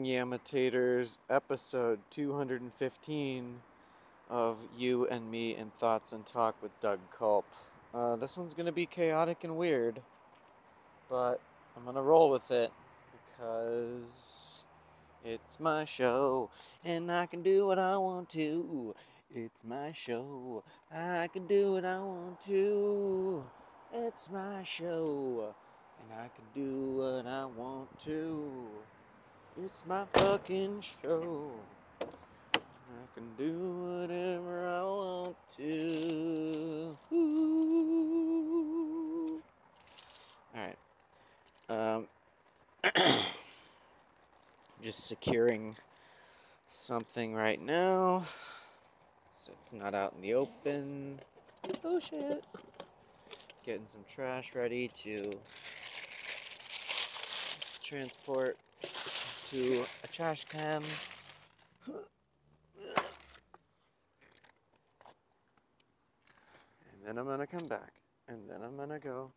Drawing Imitators, episode 215 of You and Me in Thoughts and Talk with Doug Culp. Uh, this one's going to be chaotic and weird, but I'm going to roll with it because it's my show and I can do what I want to. It's my show, I can do what I want to. It's my show and I can do what I want to. It's my fucking show. I can do whatever I want to. Ooh. All right. Um, just securing something right now, so it's not out in the open. Oh shit! Getting some trash ready to transport to a trash can. And then I'm gonna come back. And then I'm gonna go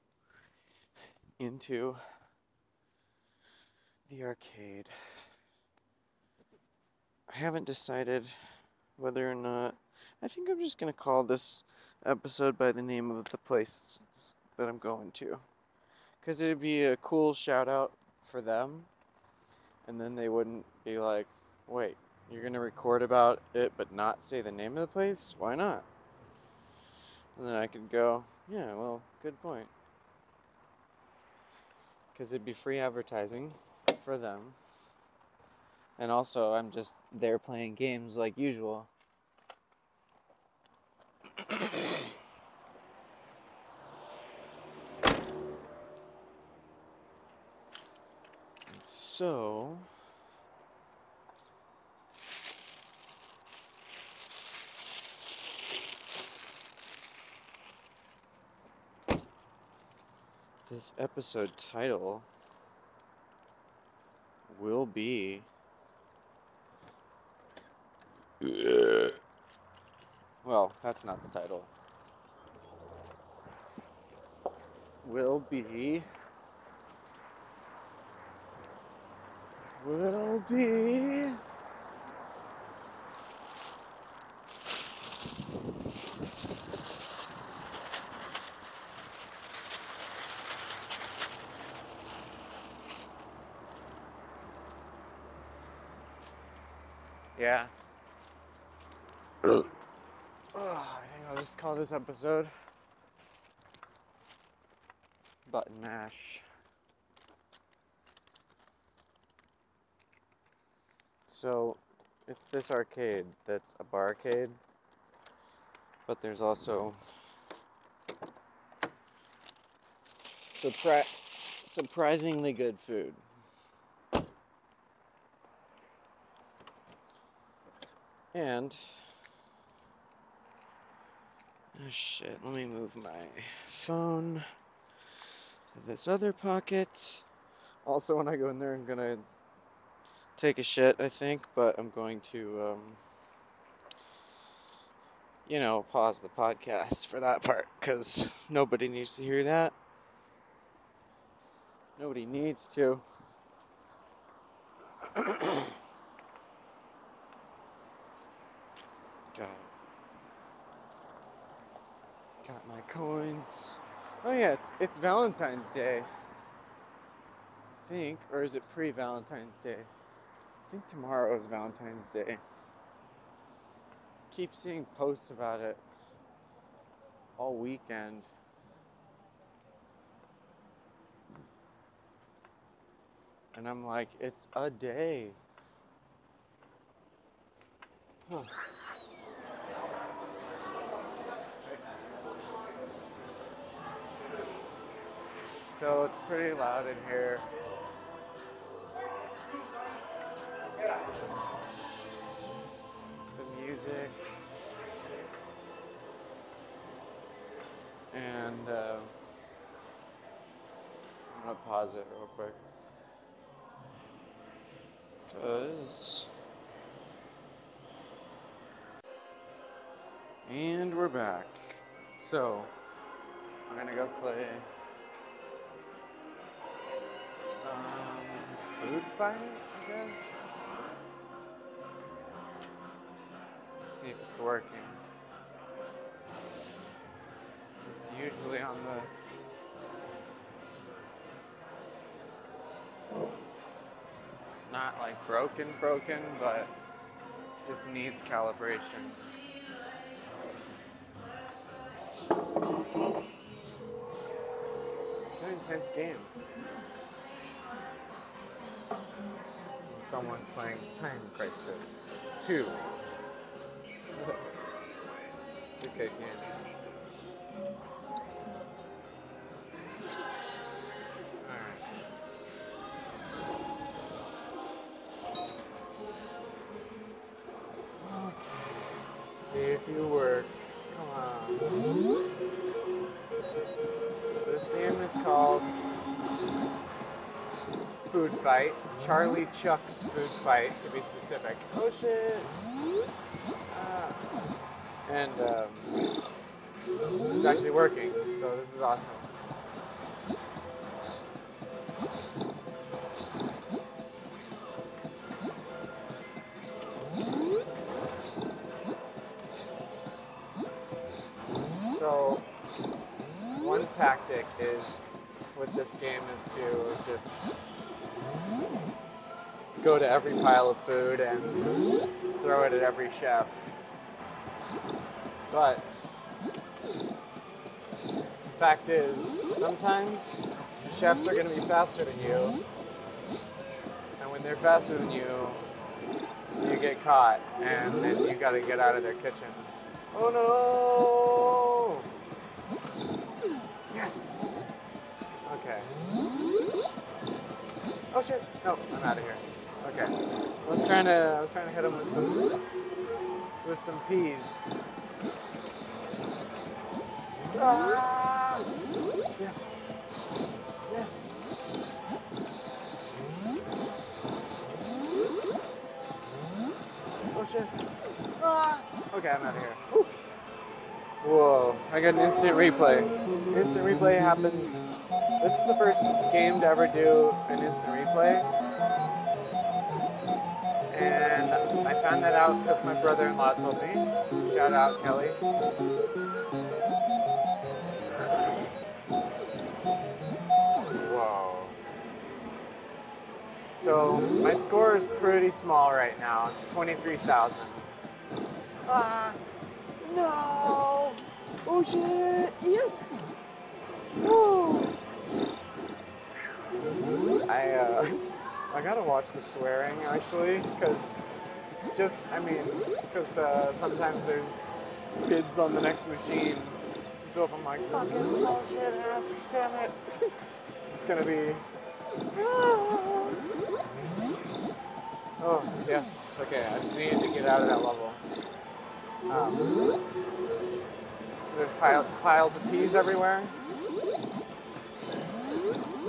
into the arcade. I haven't decided whether or not. I think I'm just gonna call this episode by the name of the place that I'm going to. Because it'd be a cool shout out for them. And then they wouldn't be like, wait, you're going to record about it but not say the name of the place? Why not? And then I could go, yeah, well, good point. Because it'd be free advertising for them. And also, I'm just there playing games like usual. so this episode title will be well that's not the title. Will be will be Yeah. oh, I think I'll just call this episode Button Mash. So, it's this arcade that's a barcade, but there's also surpri- surprisingly good food. And oh shit, let me move my phone to this other pocket. Also, when I go in there, I'm gonna take a shit, I think, but I'm going to, um, you know, pause the podcast for that part because nobody needs to hear that. Nobody needs to. Got it. Got my coins. Oh yeah, it's it's Valentine's Day. I think, or is it pre-Valentine's Day? Think tomorrow is Valentine's Day. Keep seeing posts about it all weekend. And I'm like, it's a day. So it's pretty loud in here. The music. And uh, I'm gonna pause it real quick. Cause and we're back. So I'm gonna go play some food fight, I guess. See if it's working. It's usually on the not like broken broken, but just needs calibration. It's an intense game. Someone's playing Time Crisis 2. It's okay, Candy. see if you work. Come on. So this game is called Food Fight. Charley Chuck's Food Fight, to be specific. Oh shit! And um, it's actually working, so this is awesome. So, one tactic is with this game is to just go to every pile of food and throw it at every chef. But the fact is, sometimes chefs are going to be faster than you, and when they're faster than you, you get caught, and then you got to get out of their kitchen. Oh no! Yes! Okay. Oh shit! No, I'm out of here. Okay. I was trying to I was trying to hit him with some with some peas. Ah! Yes. Yes. Oh shit. Ah! Okay, I'm out of here. Woo. Whoa, I got an instant replay. Instant replay happens. This is the first game to ever do an instant replay. Found that out because my brother in law told me. Shout out, Kelly. Whoa. So my score is pretty small right now. It's 23,000. Ah, no! Oh shit! Yes! Oh. I uh, I gotta watch the swearing actually, because just I mean, because uh, sometimes there's kids on the next machine. So if I'm like fucking bullshit ass, damn it, it's gonna be. Oh yes, okay. I just needed to get out of that level. Um, there's pile, piles of peas everywhere.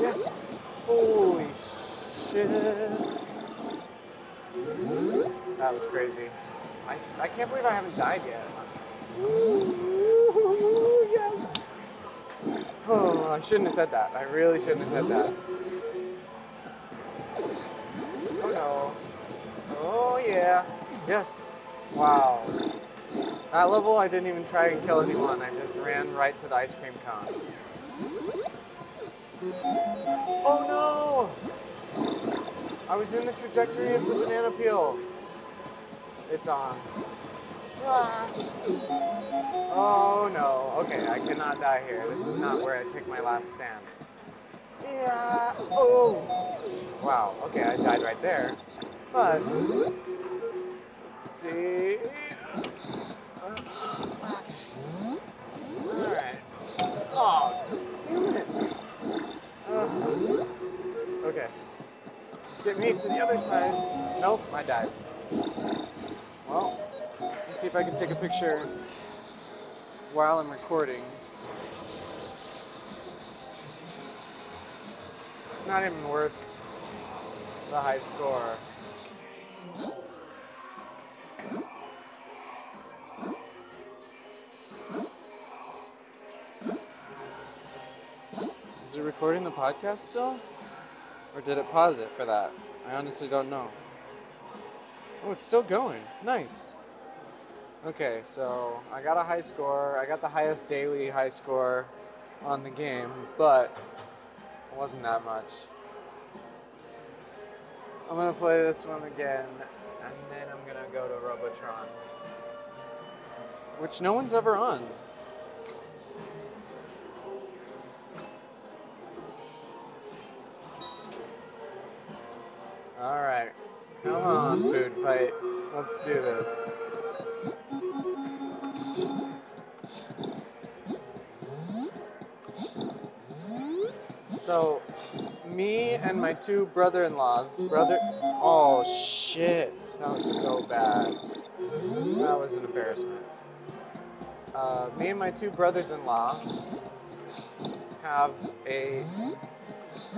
Yes. Holy shit. That was crazy. I, I can't believe I haven't died yet. Ooh, yes. Oh, I shouldn't have said that. I really shouldn't have said that. Oh no. Oh yeah. Yes. Wow. That level, I didn't even try and kill anyone. I just ran right to the ice cream cone. Oh no! I was in the trajectory of the banana peel. It's on. Ah. Oh no. Okay, I cannot die here. This is not where I take my last stand. Yeah. Oh. Wow. Okay, I died right there. But let's see. Okay. All right. Oh, damn it. Uh, okay. Just get me to the other side. Nope, I died. Well, let's see if I can take a picture while I'm recording. It's not even worth the high score. Is it recording the podcast still? Or did it pause it for that? I honestly don't know. Oh, it's still going. Nice. Okay, so I got a high score. I got the highest daily high score on the game, but it wasn't that much. I'm gonna play this one again, and then I'm gonna go to Robotron, which no one's ever on. All right, come on, food fight. Let's do this. So, me and my two brother-in-laws, brother. Oh shit, that was so bad. That was an embarrassment. Uh, me and my two brothers-in-law have a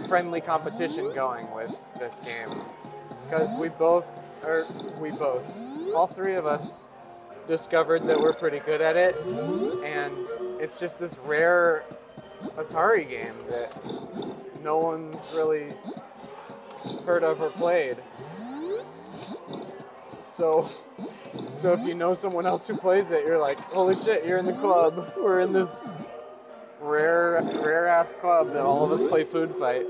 friendly competition going with this game because we both, or we both, all three of us discovered that we're pretty good at it, and it's just this rare Atari game that no one's really heard of or played. So, so if you know someone else who plays it, you're like, holy shit, you're in the club. We're in this rare, rare ass club that all of us play Food Fight.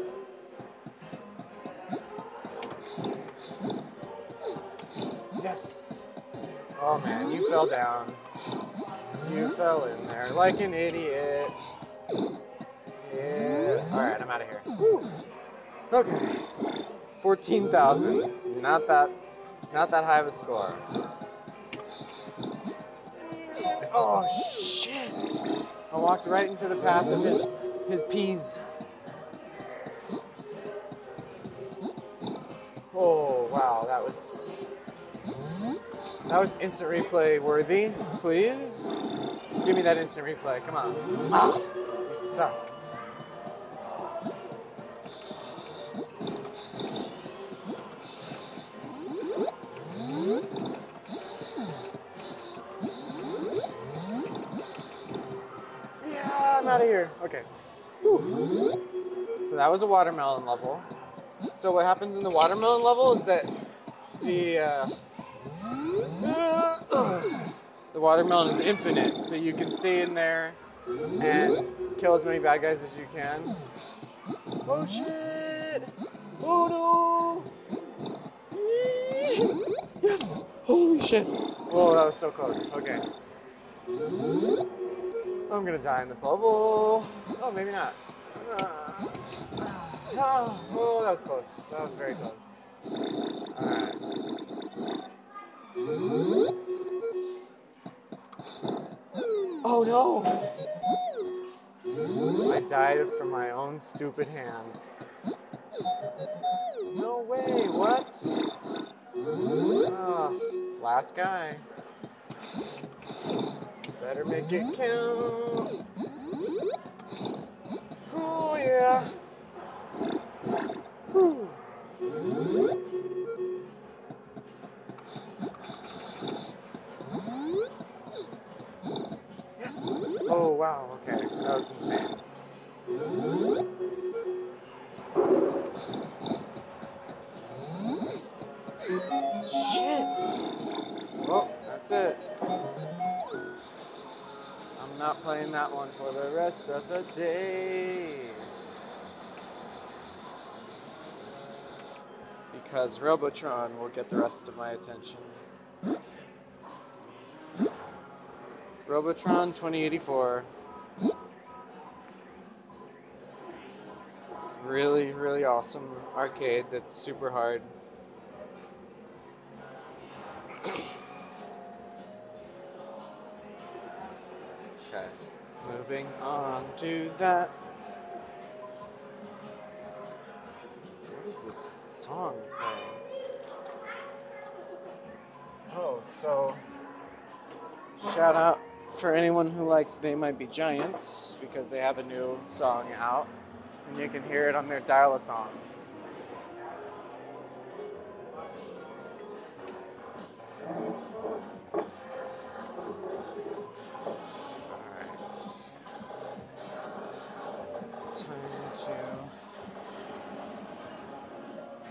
Yes. Oh man, you fell down. You fell in there like an idiot. Yeah. Alright, I'm out of here. Okay. 14,000. Not that not that high of a score. Oh shit. I walked right into the path of his his peas. Oh wow, that was that was instant replay worthy. Please give me that instant replay. Come on. You suck. Yeah, I'm out of here. Okay. So that was a watermelon level. So what happens in the watermelon level is that the uh, the watermelon is infinite, so you can stay in there and kill as many bad guys as you can. Oh shit! Oh no! Yes! Holy shit! Whoa, that was so close. Okay. I'm gonna die in this level. Oh, maybe not. Uh, oh, that was close. That was very close. Alright. Oh no! I died from my own stupid hand. No way, what? Oh, last guy. Better make it count. Oh yeah. Whew. Yes. Oh wow. Okay, that was insane. Shit. Well, that's it. I'm not playing that one for the rest of the day. Because Robotron will get the rest of my attention. Robotron 2084. It's really, really awesome arcade that's super hard. Okay, moving on to that. What is this song playing? Oh, so shout out for anyone who likes They Might Be Giants because they have a new song out and you can hear it on their Dial a Song. Time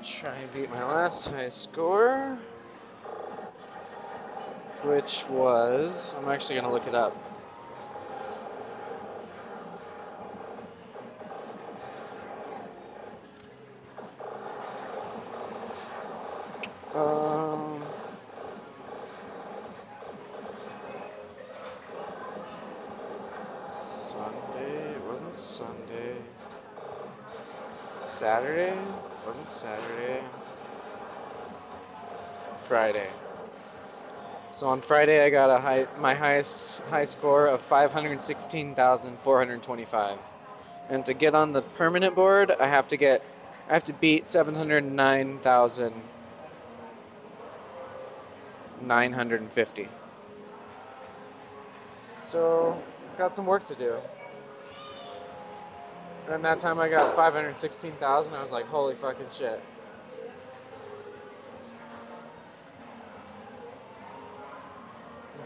to try and beat my last high score, which was, I'm actually going to look it up. Um, Sunday, it wasn't Sunday. Saturday, wasn't Saturday. Friday. So on Friday, I got a high, my highest high score of 516,425. And to get on the permanent board, I have to get, I have to beat 709,950. So, got some work to do. And that time I got 516,000, I was like, holy fucking shit.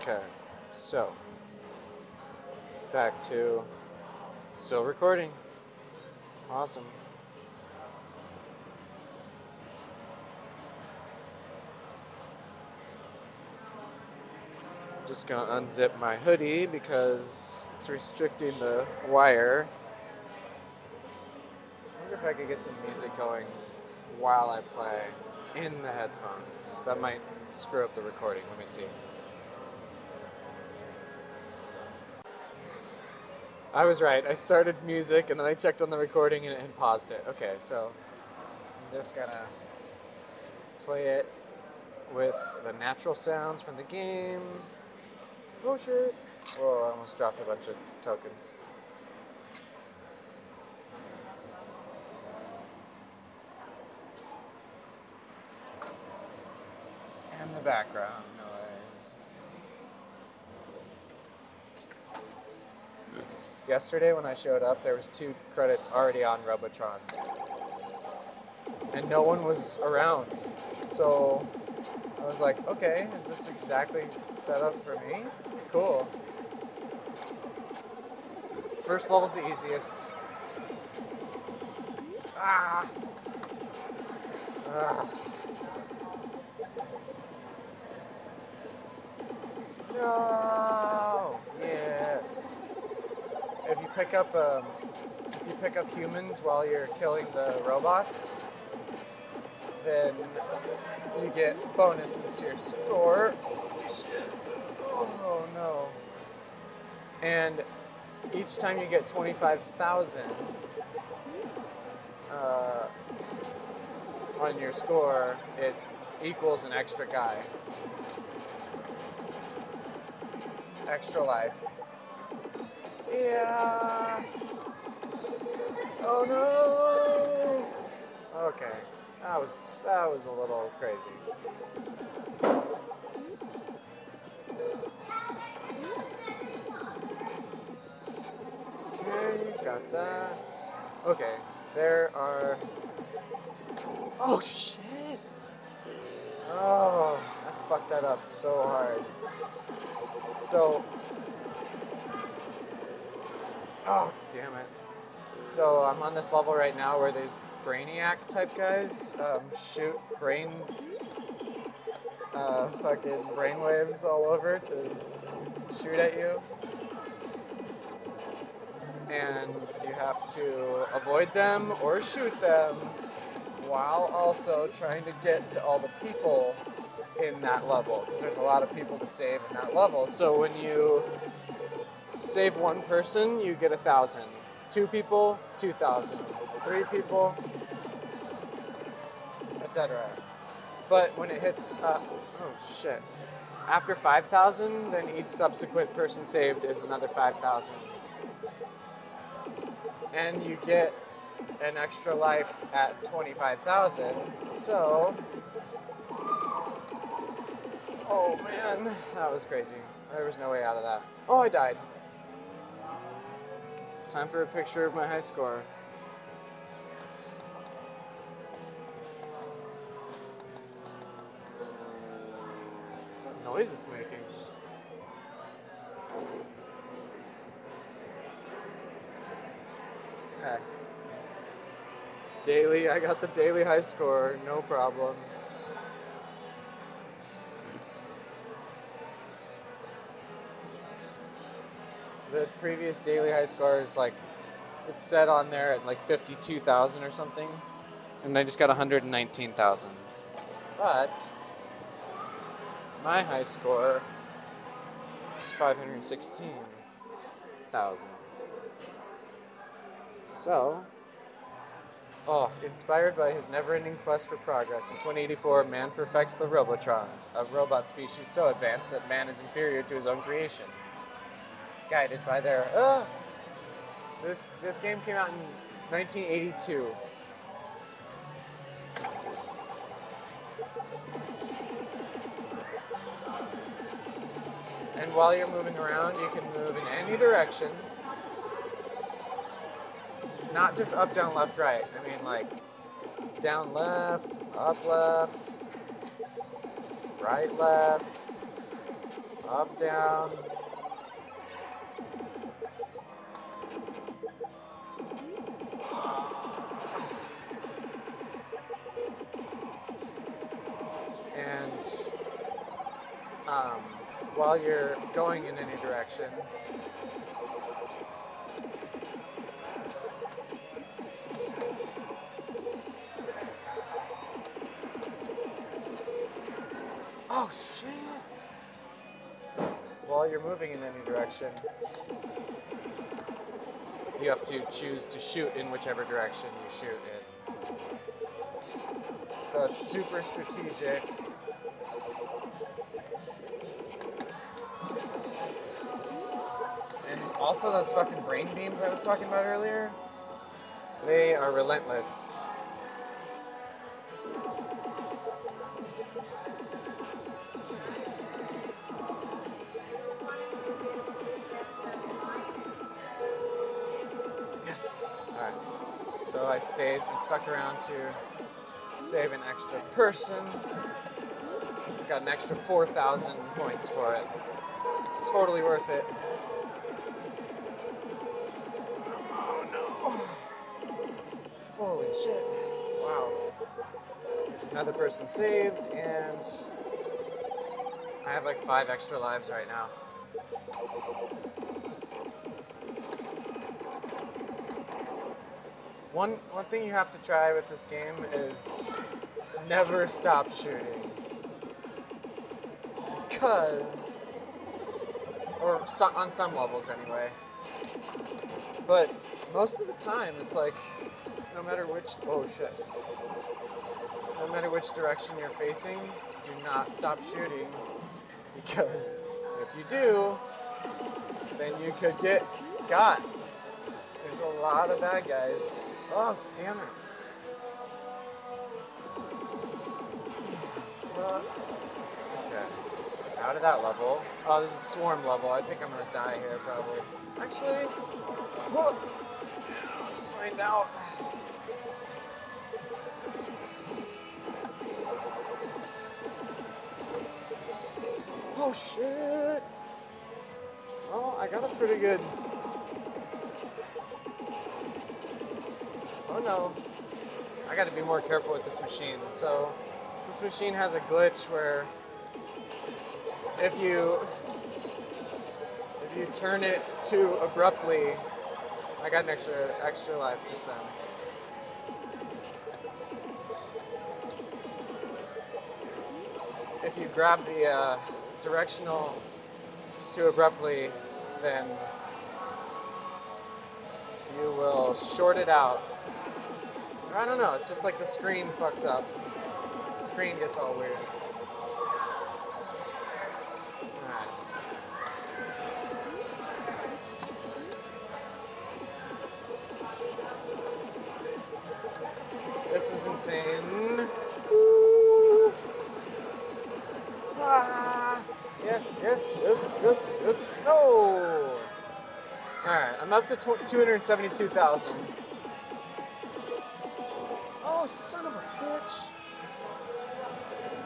Okay, so back to still recording. Awesome. I'm Just gonna unzip my hoodie because it's restricting the wire. I wonder if I could get some music going while I play in the headphones. That might screw up the recording. Let me see. I was right. I started music and then I checked on the recording and it had paused it. Okay, so I'm just gonna play it with the natural sounds from the game. Oh shit! Whoa, I almost dropped a bunch of tokens. And the background noise. Yesterday when I showed up, there was two credits already on Robotron. And no one was around. So I was like, okay, is this exactly set up for me? Cool. First level's the easiest. Ah! Ah. No! Yes. Pick up um, if you pick up humans while you're killing the robots, then you get bonuses to your score. Oh no. And each time you get 25,000 uh, on your score, it equals an extra guy. Extra life. Yeah. Oh no. Okay. That was that was a little crazy. Okay, got that. Okay, there are. Oh shit! Oh, I fucked that up so hard. So. Oh, damn it. So I'm on this level right now where there's brainiac type guys um, shoot brain, uh, fucking brainwaves all over to shoot at you, and you have to avoid them or shoot them while also trying to get to all the people in that level because there's a lot of people to save in that level. So when you save one person, you get a thousand. Two people, 2,000. Three people, etc. But when it hits, uh, oh shit. After 5,000, then each subsequent person saved is another 5,000. And you get an extra life at 25,000. So, oh man, that was crazy. There was no way out of that. Oh, I died. Time for a picture of my high score. What's noise it's making? Okay. Daily, I got the daily high score, no problem. The previous daily high score is like, it's set on there at like 52,000 or something. And I just got 119,000. But, my high score is 516,000. So, oh, inspired by his never-ending quest for progress, in 2084, man perfects the Robotrons, a robot species so advanced that man is inferior to his own creation. Guided by their, uh, this this game came out in 1982. And while you're moving around, you can move in any direction not just up, down, left, right. I mean, like, down, left, up, left, right, left, up, down. While you're going in any direction, Oh, shit! While you're moving in any direction, you have to choose to shoot in whichever direction you shoot in. So it's super strategic. Also those fucking brain beams I was talking about earlier, they are relentless. Yes! Alright. So I stayed and stuck around to save an extra person. Got an extra 4,000 points for it. Totally worth it. Another person saved, and I have like five extra lives right now. One one thing you have to try with this game is never stop shooting. Because or so, on some levels anyway. But most of the time it's like no matter which oh shit. No matter which direction you're facing, do not stop shooting because if you do, then you could get got. There's a lot of bad guys. Oh, damn it. Uh, okay. Out of that level. Oh, this is swarm level. I think I'm gonna die here, probably. Actually, well, let's find out. Oh, shit. Well, I got a pretty good oh no, I gotta be more careful with this machine. So this machine has a glitch where if you if you turn it too abruptly, I got an extra extra life just then. If you grab the uh, directional too abruptly, then you will short it out I don't know. It's just like the screen fucks up. The screen gets all weird. This is insane. Ah, yes, yes, yes, yes, yes. No! Alright, I'm up to 272,000 Oh, son of a bitch.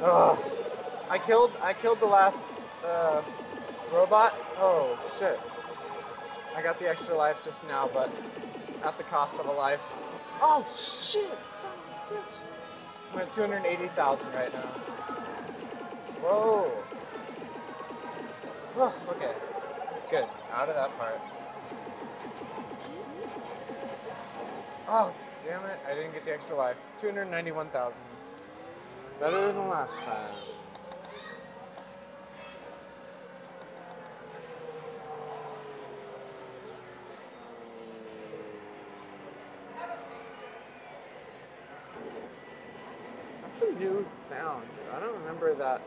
Ugh. I killed I killed the last uh, robot. Oh shit. I got the extra life just now, but at the cost of a life. Oh shit! Son of a bitch. I'm at 280,000 right now. Whoa. Oh, okay. Good. Out of that part. Oh, damn it. I didn't get the extra life. 291,000. Better than last time. That's a new sound. I don't remember that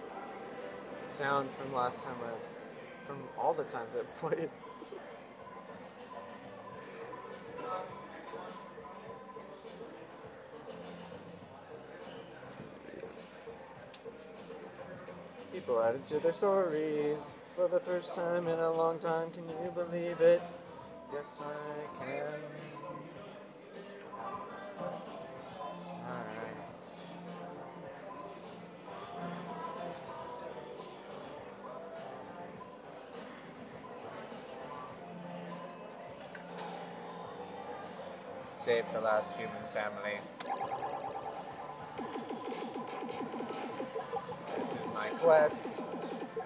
sound from last time I've, from all the times I've played. People added to their stories for the first time in a long time. Can you believe it? Yes, I can. The last human family. This is my quest.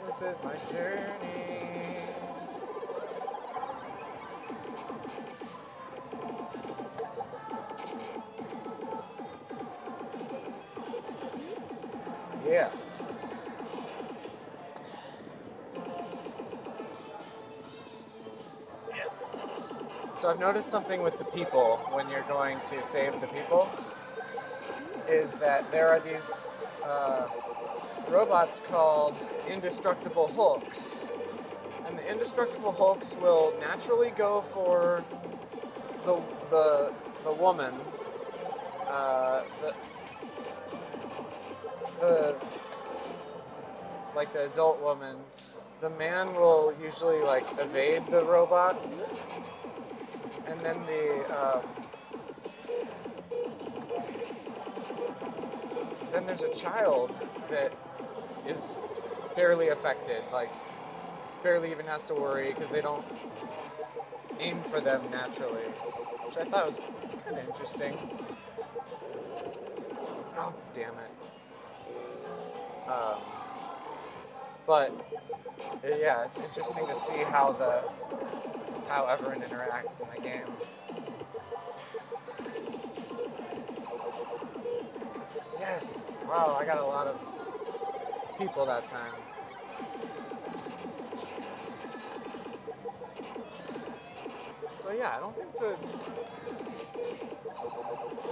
This is my journey. Yeah. So I've noticed something with the people when you're going to save the people is that there are these uh, robots called indestructible hulks. And the indestructible hulks will naturally go for the the the woman, uh, the the like the adult woman. The man will usually like evade the robot, and then the um, then there's a child that is barely affected, like barely even has to worry because they don't aim for them naturally, which I thought was kind of interesting. Oh damn it! Um, but yeah, it's interesting to see how the how everyone interacts in the game. Yes! Wow, I got a lot of people that time. So yeah, I don't think the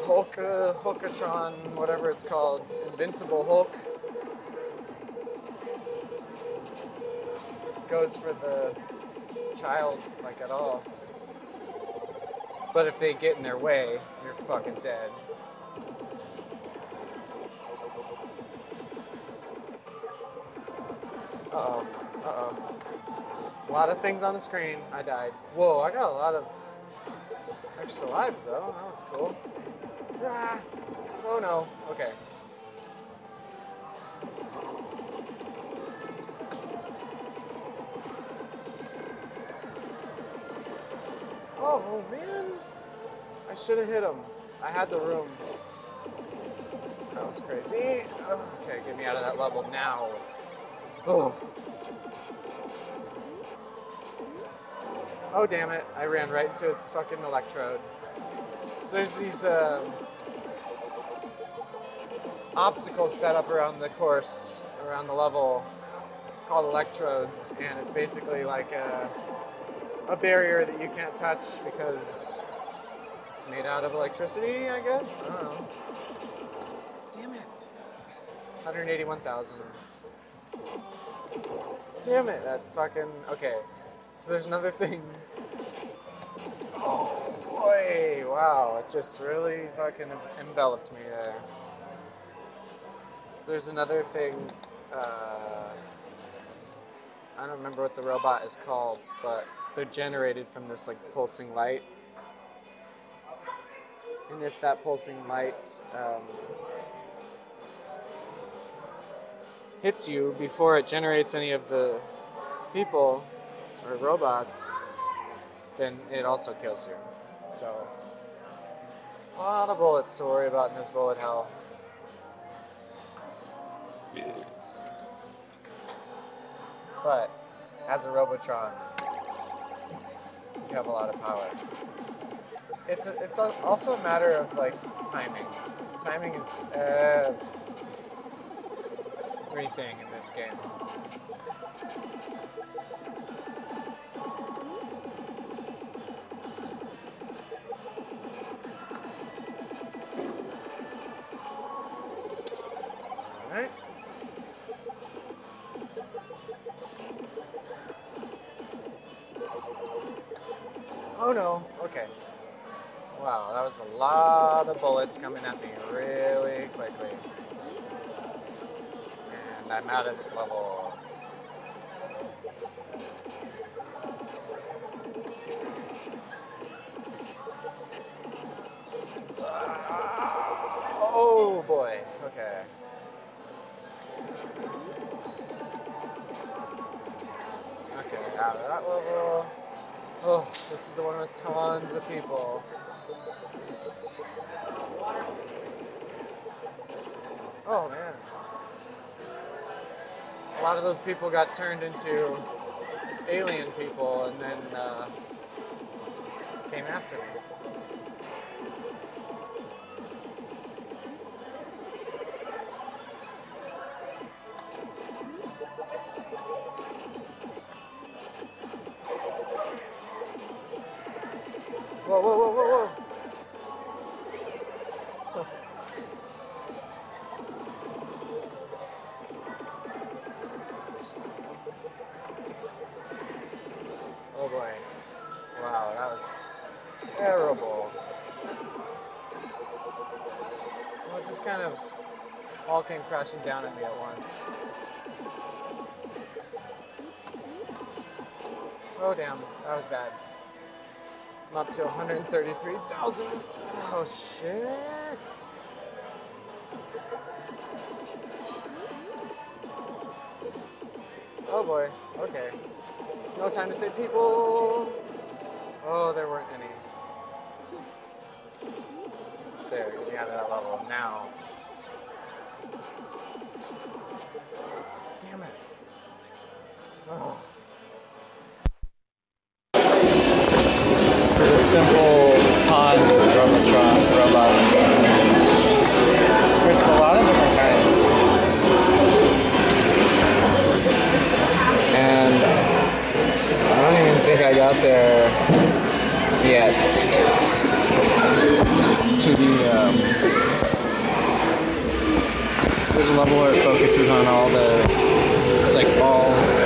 Hulk, uh, Hulkatron, whatever it's called, Invincible Hulk, goes for the child like at all. But if they get in their way, you're fucking dead. Uh-oh. Uh-oh. A lot of things on the screen. I died. Whoa, I got a lot of extra lives, though. That was cool. Ah. Oh, no. Okay. Oh, man. I should have hit him. I had the room. That was crazy. Okay, get me out of that level now. Oh. Oh, damn it. I ran right into a fucking electrode. So there's these um, obstacles set up around the course, around the level, called electrodes, and it's basically like a, a barrier that you can't touch because it's made out of electricity, I guess? I don't know. Damn it. 181,000. Damn it, that fucking. Okay. So there's another thing. Oh boy, wow, it just really fucking enveloped me there. There's another thing. Uh, I don't remember what the robot is called, but they're generated from this like pulsing light. And if that pulsing light um, hits you before it generates any of the people or robots, then it also kills you. So A lot of bullets to worry about in this bullet hell. But as a Robotron, you have a lot of power. It's a, it's a, also a matter of like timing. Timing is everything in this game. Oh no, okay. Wow, that was a lot of bullets coming at me really quickly. And I'm out of this level. Ah, Oh boy, okay. Okay, out of that level. Oh, this is the one with tons of people. Oh man. A lot of those people got turned into alien people and then uh, came after me. Whoa, whoa, whoa, whoa, whoa. Oh boy. Wow, that was terrible. Well, it just kind of all came crashing down at me at once. Oh damn, that was bad. I'm up to 133,000. Oh shit. Oh boy, okay. No time to save people. Oh, there weren't any. There, get me out of that level now. Damn it. So the simple pond Robotron robots. There's a lot of different kinds. And I don't even think I got there yet. To the um, there's a level where it focuses on all the it's like all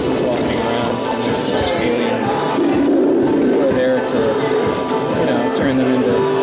briefcases walking around and there's a bunch of aliens who are there to you know turn them into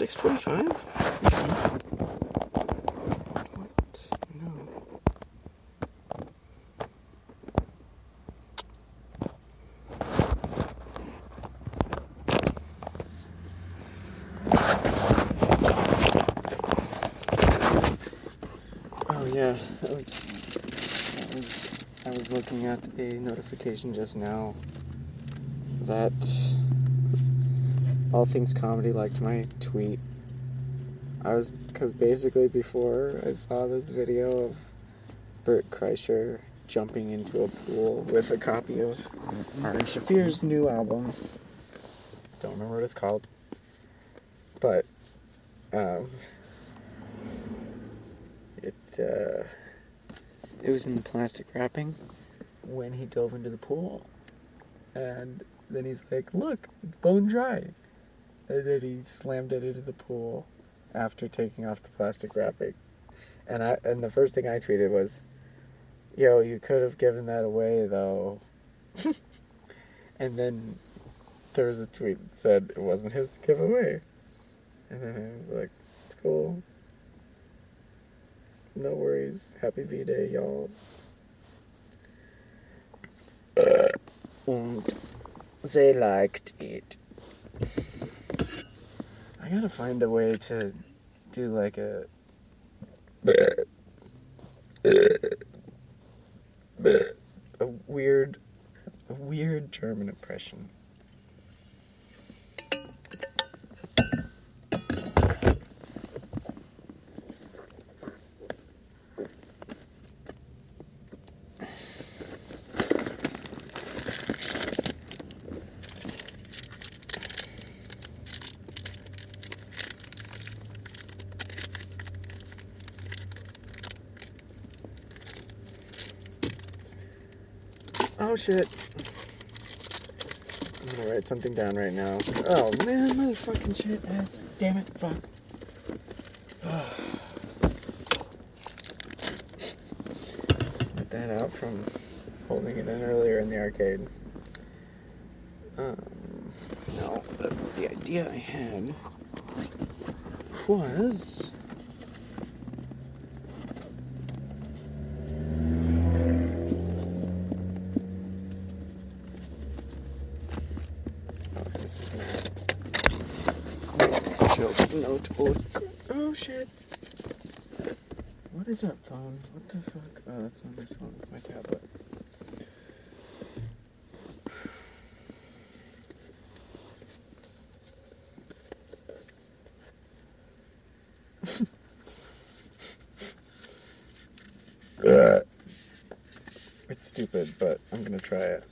it? 6.45? What? No. Oh yeah, I was, I was, I was looking at a notification just now that All Things Comedy liked my tweet. I was, because basically before I saw this video of Bert Kreischer jumping into a pool with a copy of Martin Shafir's new album. Don't remember what it's called. But, um, it uh, it was in the plastic wrapping when he dove into the pool, and then he's like, "Look, it's bone dry," and then he slammed it into the pool after taking off the plastic wrapping, and I and the first thing I tweeted was, "Yo, you could have given that away though," and then there was a tweet that said it wasn't his to give away, and then I was like, "It's cool." No worries. Happy V Day, y'all. Und they liked it. I gotta find a way to do like a. a weird, a weird German impression. Oh shit. I'm gonna write something down right now. Oh man, motherfucking shit ass. Damn it, fuck. Let that out from holding it in earlier in the arcade. Um, no, the, the idea I had was. Oh, this is my notebook. Oh shit. What is that phone? What the fuck? Oh, that's on my phone, my tablet. it's stupid, but I'm gonna try it.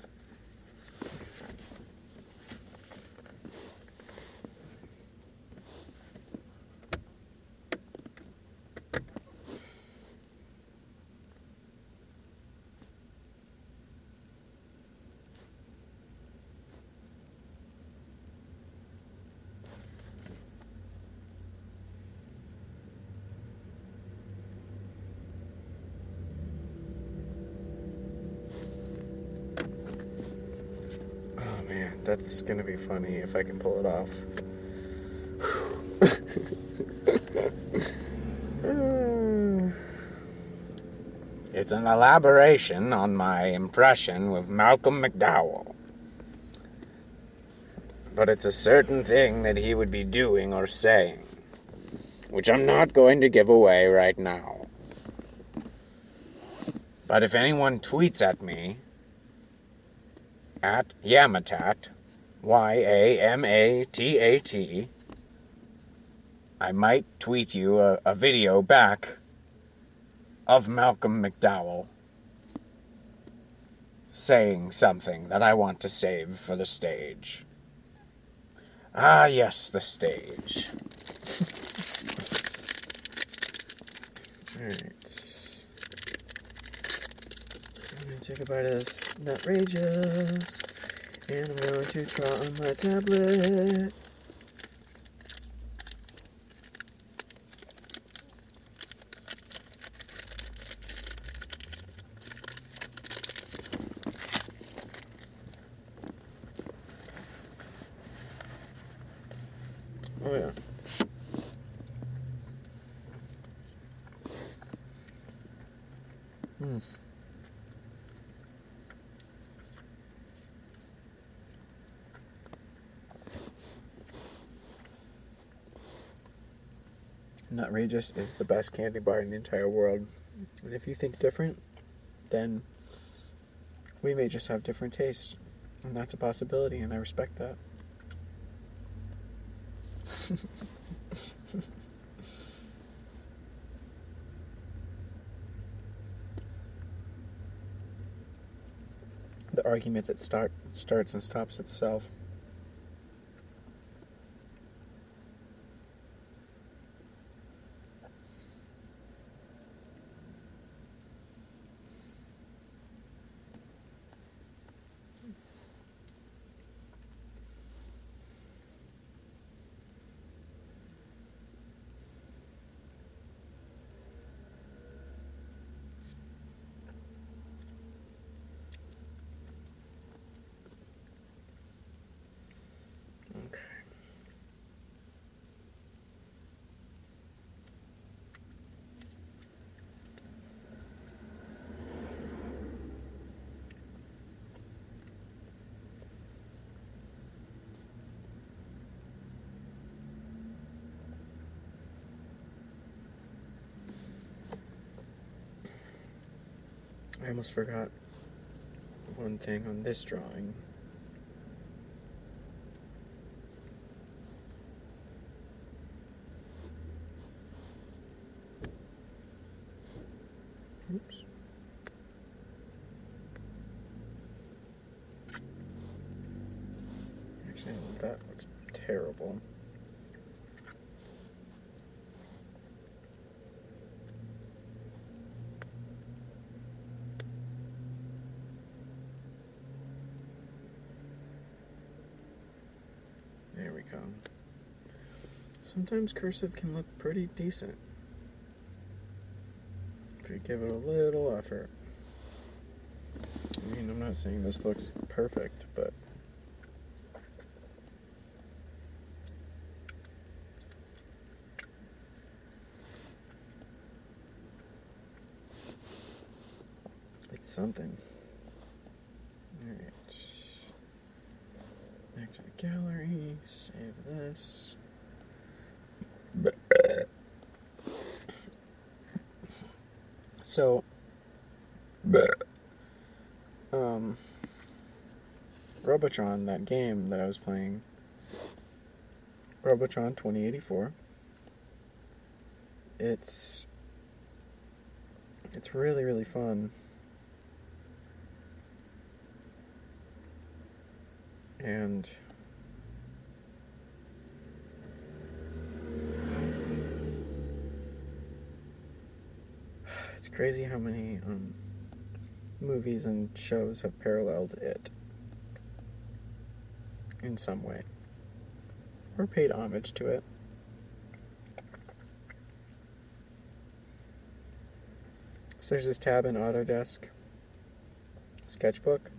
Oh man, that's gonna be funny if I can pull it off. It's an elaboration on my impression with Malcolm McDowell. But it's a certain thing that he would be doing or saying, which I'm not going to give away right now. But if anyone tweets at me, at Yamatat, Y A M A T A T, I might tweet you a, a video back of Malcolm McDowell saying something that I want to save for the stage. Ah, yes, the stage. Alright. This Nutrageous. And I'm going to draw on my tablet. Nutrageous is the best candy bar in the entire world. And if you think different, then we may just have different tastes. And that's a possibility, and I respect that. the argument that start, starts and stops itself. Okay. I almost forgot one thing on this drawing. Oops. Actually, that looks terrible. There we go. Sometimes cursive can look pretty decent if you give it a little effort. I mean, I'm not saying this looks perfect, but. It's something. Alright. Back to the gallery, save this. So, um, Robotron, that game that I was playing, Robotron 2084, it's, it's really, really fun. And it's crazy how many um, movies and shows have paralleled it in some way or paid homage to it. So there's this tab in Autodesk Sketchbook.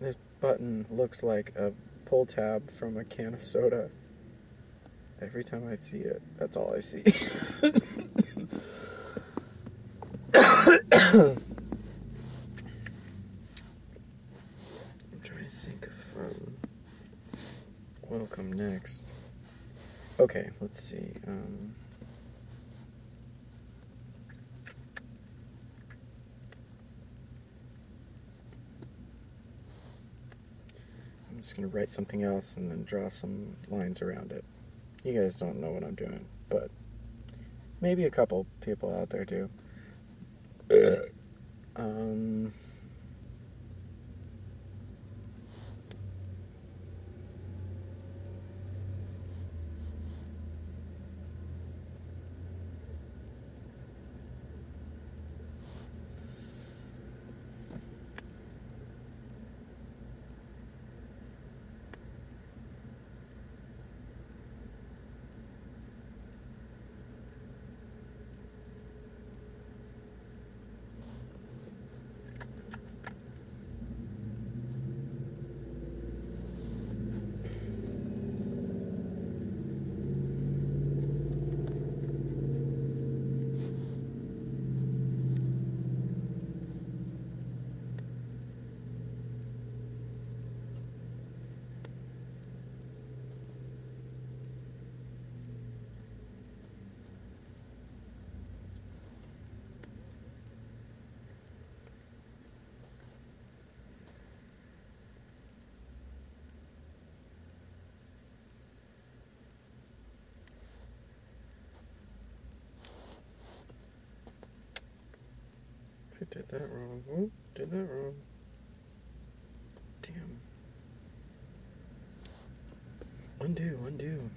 This button looks like a pull tab from a can of soda. Every time I see it, that's all I see. I'm trying to think of um, what'll come next. Okay, let's see. Um, I'm just gonna write something else and then draw some lines around it. You guys don't know what I'm doing, but maybe a couple people out there do. Um, I did that wrong. Oh, did that wrong. Damn. Undo, undo.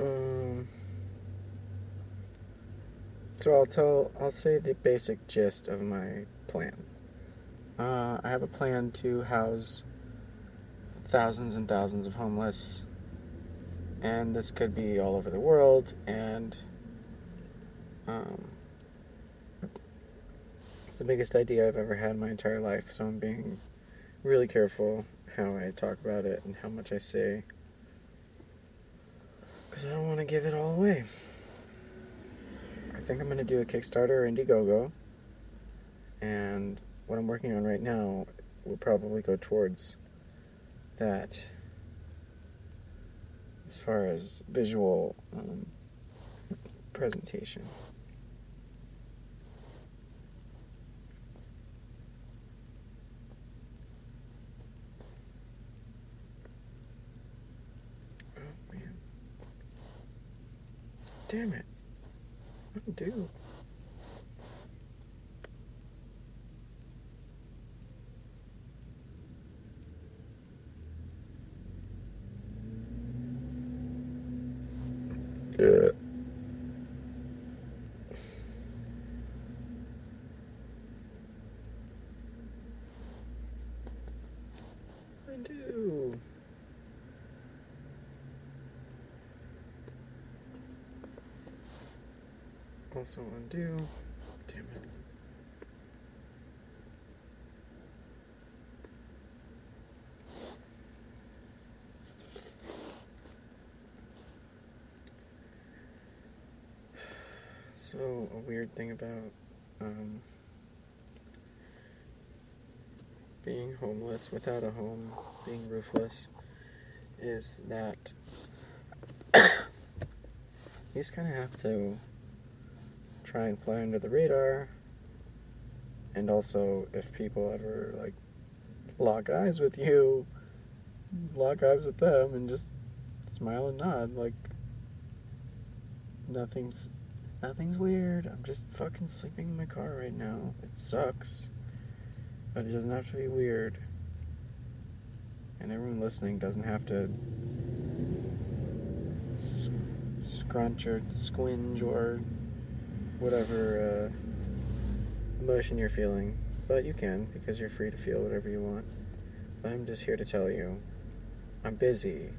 Um, so I'll tell, I'll say the basic gist of my plan. Uh, I have a plan to house thousands and thousands of homeless, and this could be all over the world, and um, it's the biggest idea I've ever had in my entire life, so I'm being really careful how I talk about it and how much I say. Because I don't want to give it all away. I think I'm going to do a Kickstarter or Indiegogo. And what I'm working on right now will probably go towards that as far as visual um, presentation. Oh man. Damn it. Undo. Yeah. Undo. Also undo. Damn it. So a weird thing about um, being homeless without a home, being roofless, is that you just kind of have to try and fly under the radar. And also, if people ever like lock eyes with you, lock eyes with them and just smile and nod like nothing's nothing's weird. I'm just fucking sleeping in my car right now. It sucks. But it doesn't have to be weird. And everyone listening doesn't have to scrunch or squinge or whatever uh, emotion you're feeling. But you can because you're free to feel whatever you want. But I'm just here to tell you I'm busy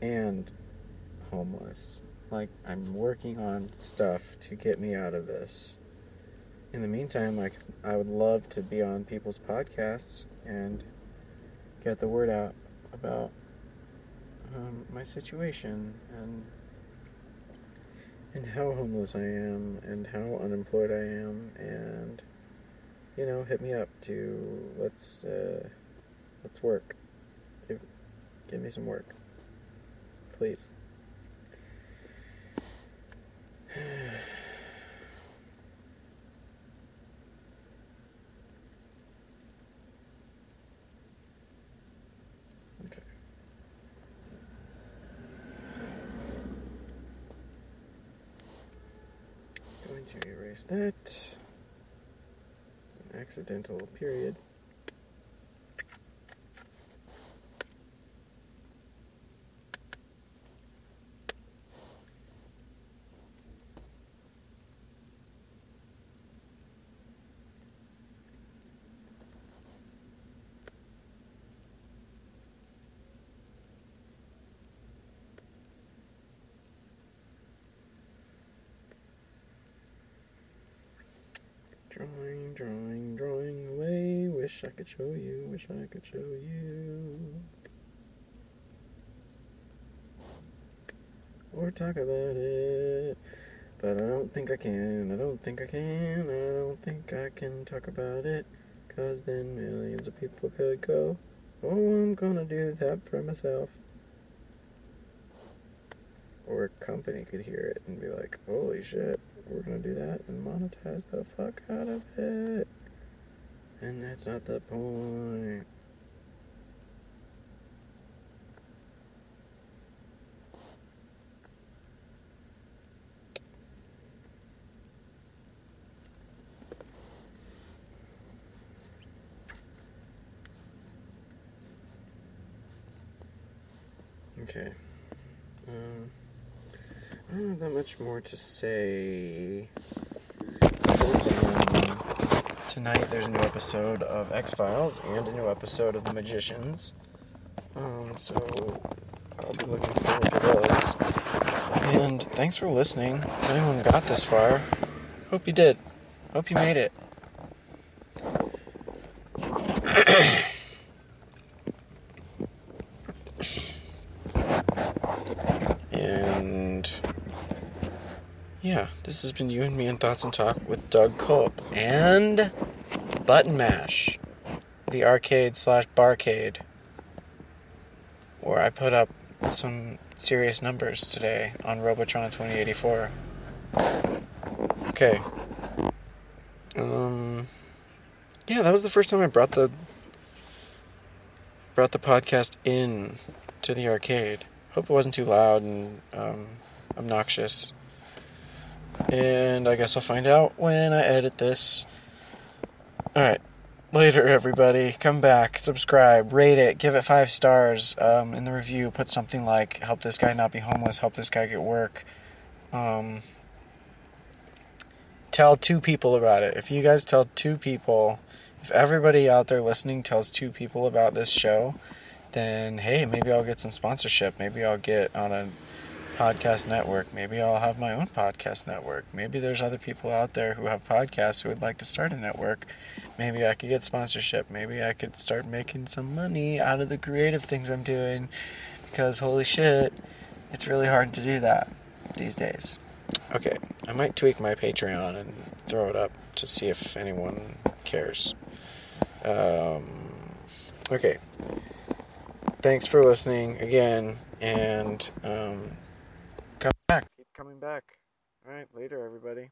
and homeless. Like, I'm working on stuff to get me out of this. In the meantime, like, I would love to be on people's podcasts and get the word out about um, my situation and and how homeless I am and how unemployed I am and you know hit me up to let's uh, let's work. Give give me some work. Please okay going to erase that it's an accidental period Drawing, drawing, drawing away. Wish I could show you, wish I could show you. Or talk about it. But I don't think I can, I don't think I can, I don't think I can talk about it. Because then millions of people could go, oh, I'm gonna do that for myself. Or a company could hear it and be like, holy shit, we're gonna do that and monetize the fuck out of it. And that's not the point. Okay. Um, I don't have that much more to say. Tonight there's a new episode of X Files and a new episode of The Magicians. Um, so I'll be looking forward to those. And thanks for listening. If anyone got this far, hope you did. Hope you made it. And yeah, this has been you and me in Thoughts and Talk with Doug Culp and Button Mash, the arcade slash barcade, where I put up some serious numbers today on Robotron 2084. Okay. Um. Yeah, that was the first time I brought the brought the podcast in to the arcade. Hope it wasn't too loud and um, obnoxious. And I guess I'll find out when I edit this. Alright. Later, everybody. Come back, subscribe, rate it, give it five stars. Um, in the review, put something like help this guy not be homeless, help this guy get work. Um, tell two people about it. If you guys tell two people, if everybody out there listening tells two people about this show, then hey, maybe I'll get some sponsorship. Maybe I'll get on a podcast network. Maybe I'll have my own podcast network. Maybe there's other people out there who have podcasts who would like to start a network. Maybe I could get sponsorship. Maybe I could start making some money out of the creative things I'm doing because holy shit, it's really hard to do that these days. Okay, I might tweak my Patreon and throw it up to see if anyone cares. Um, okay. Thanks for listening again, and um, come back. Keep coming back. All right, later, everybody.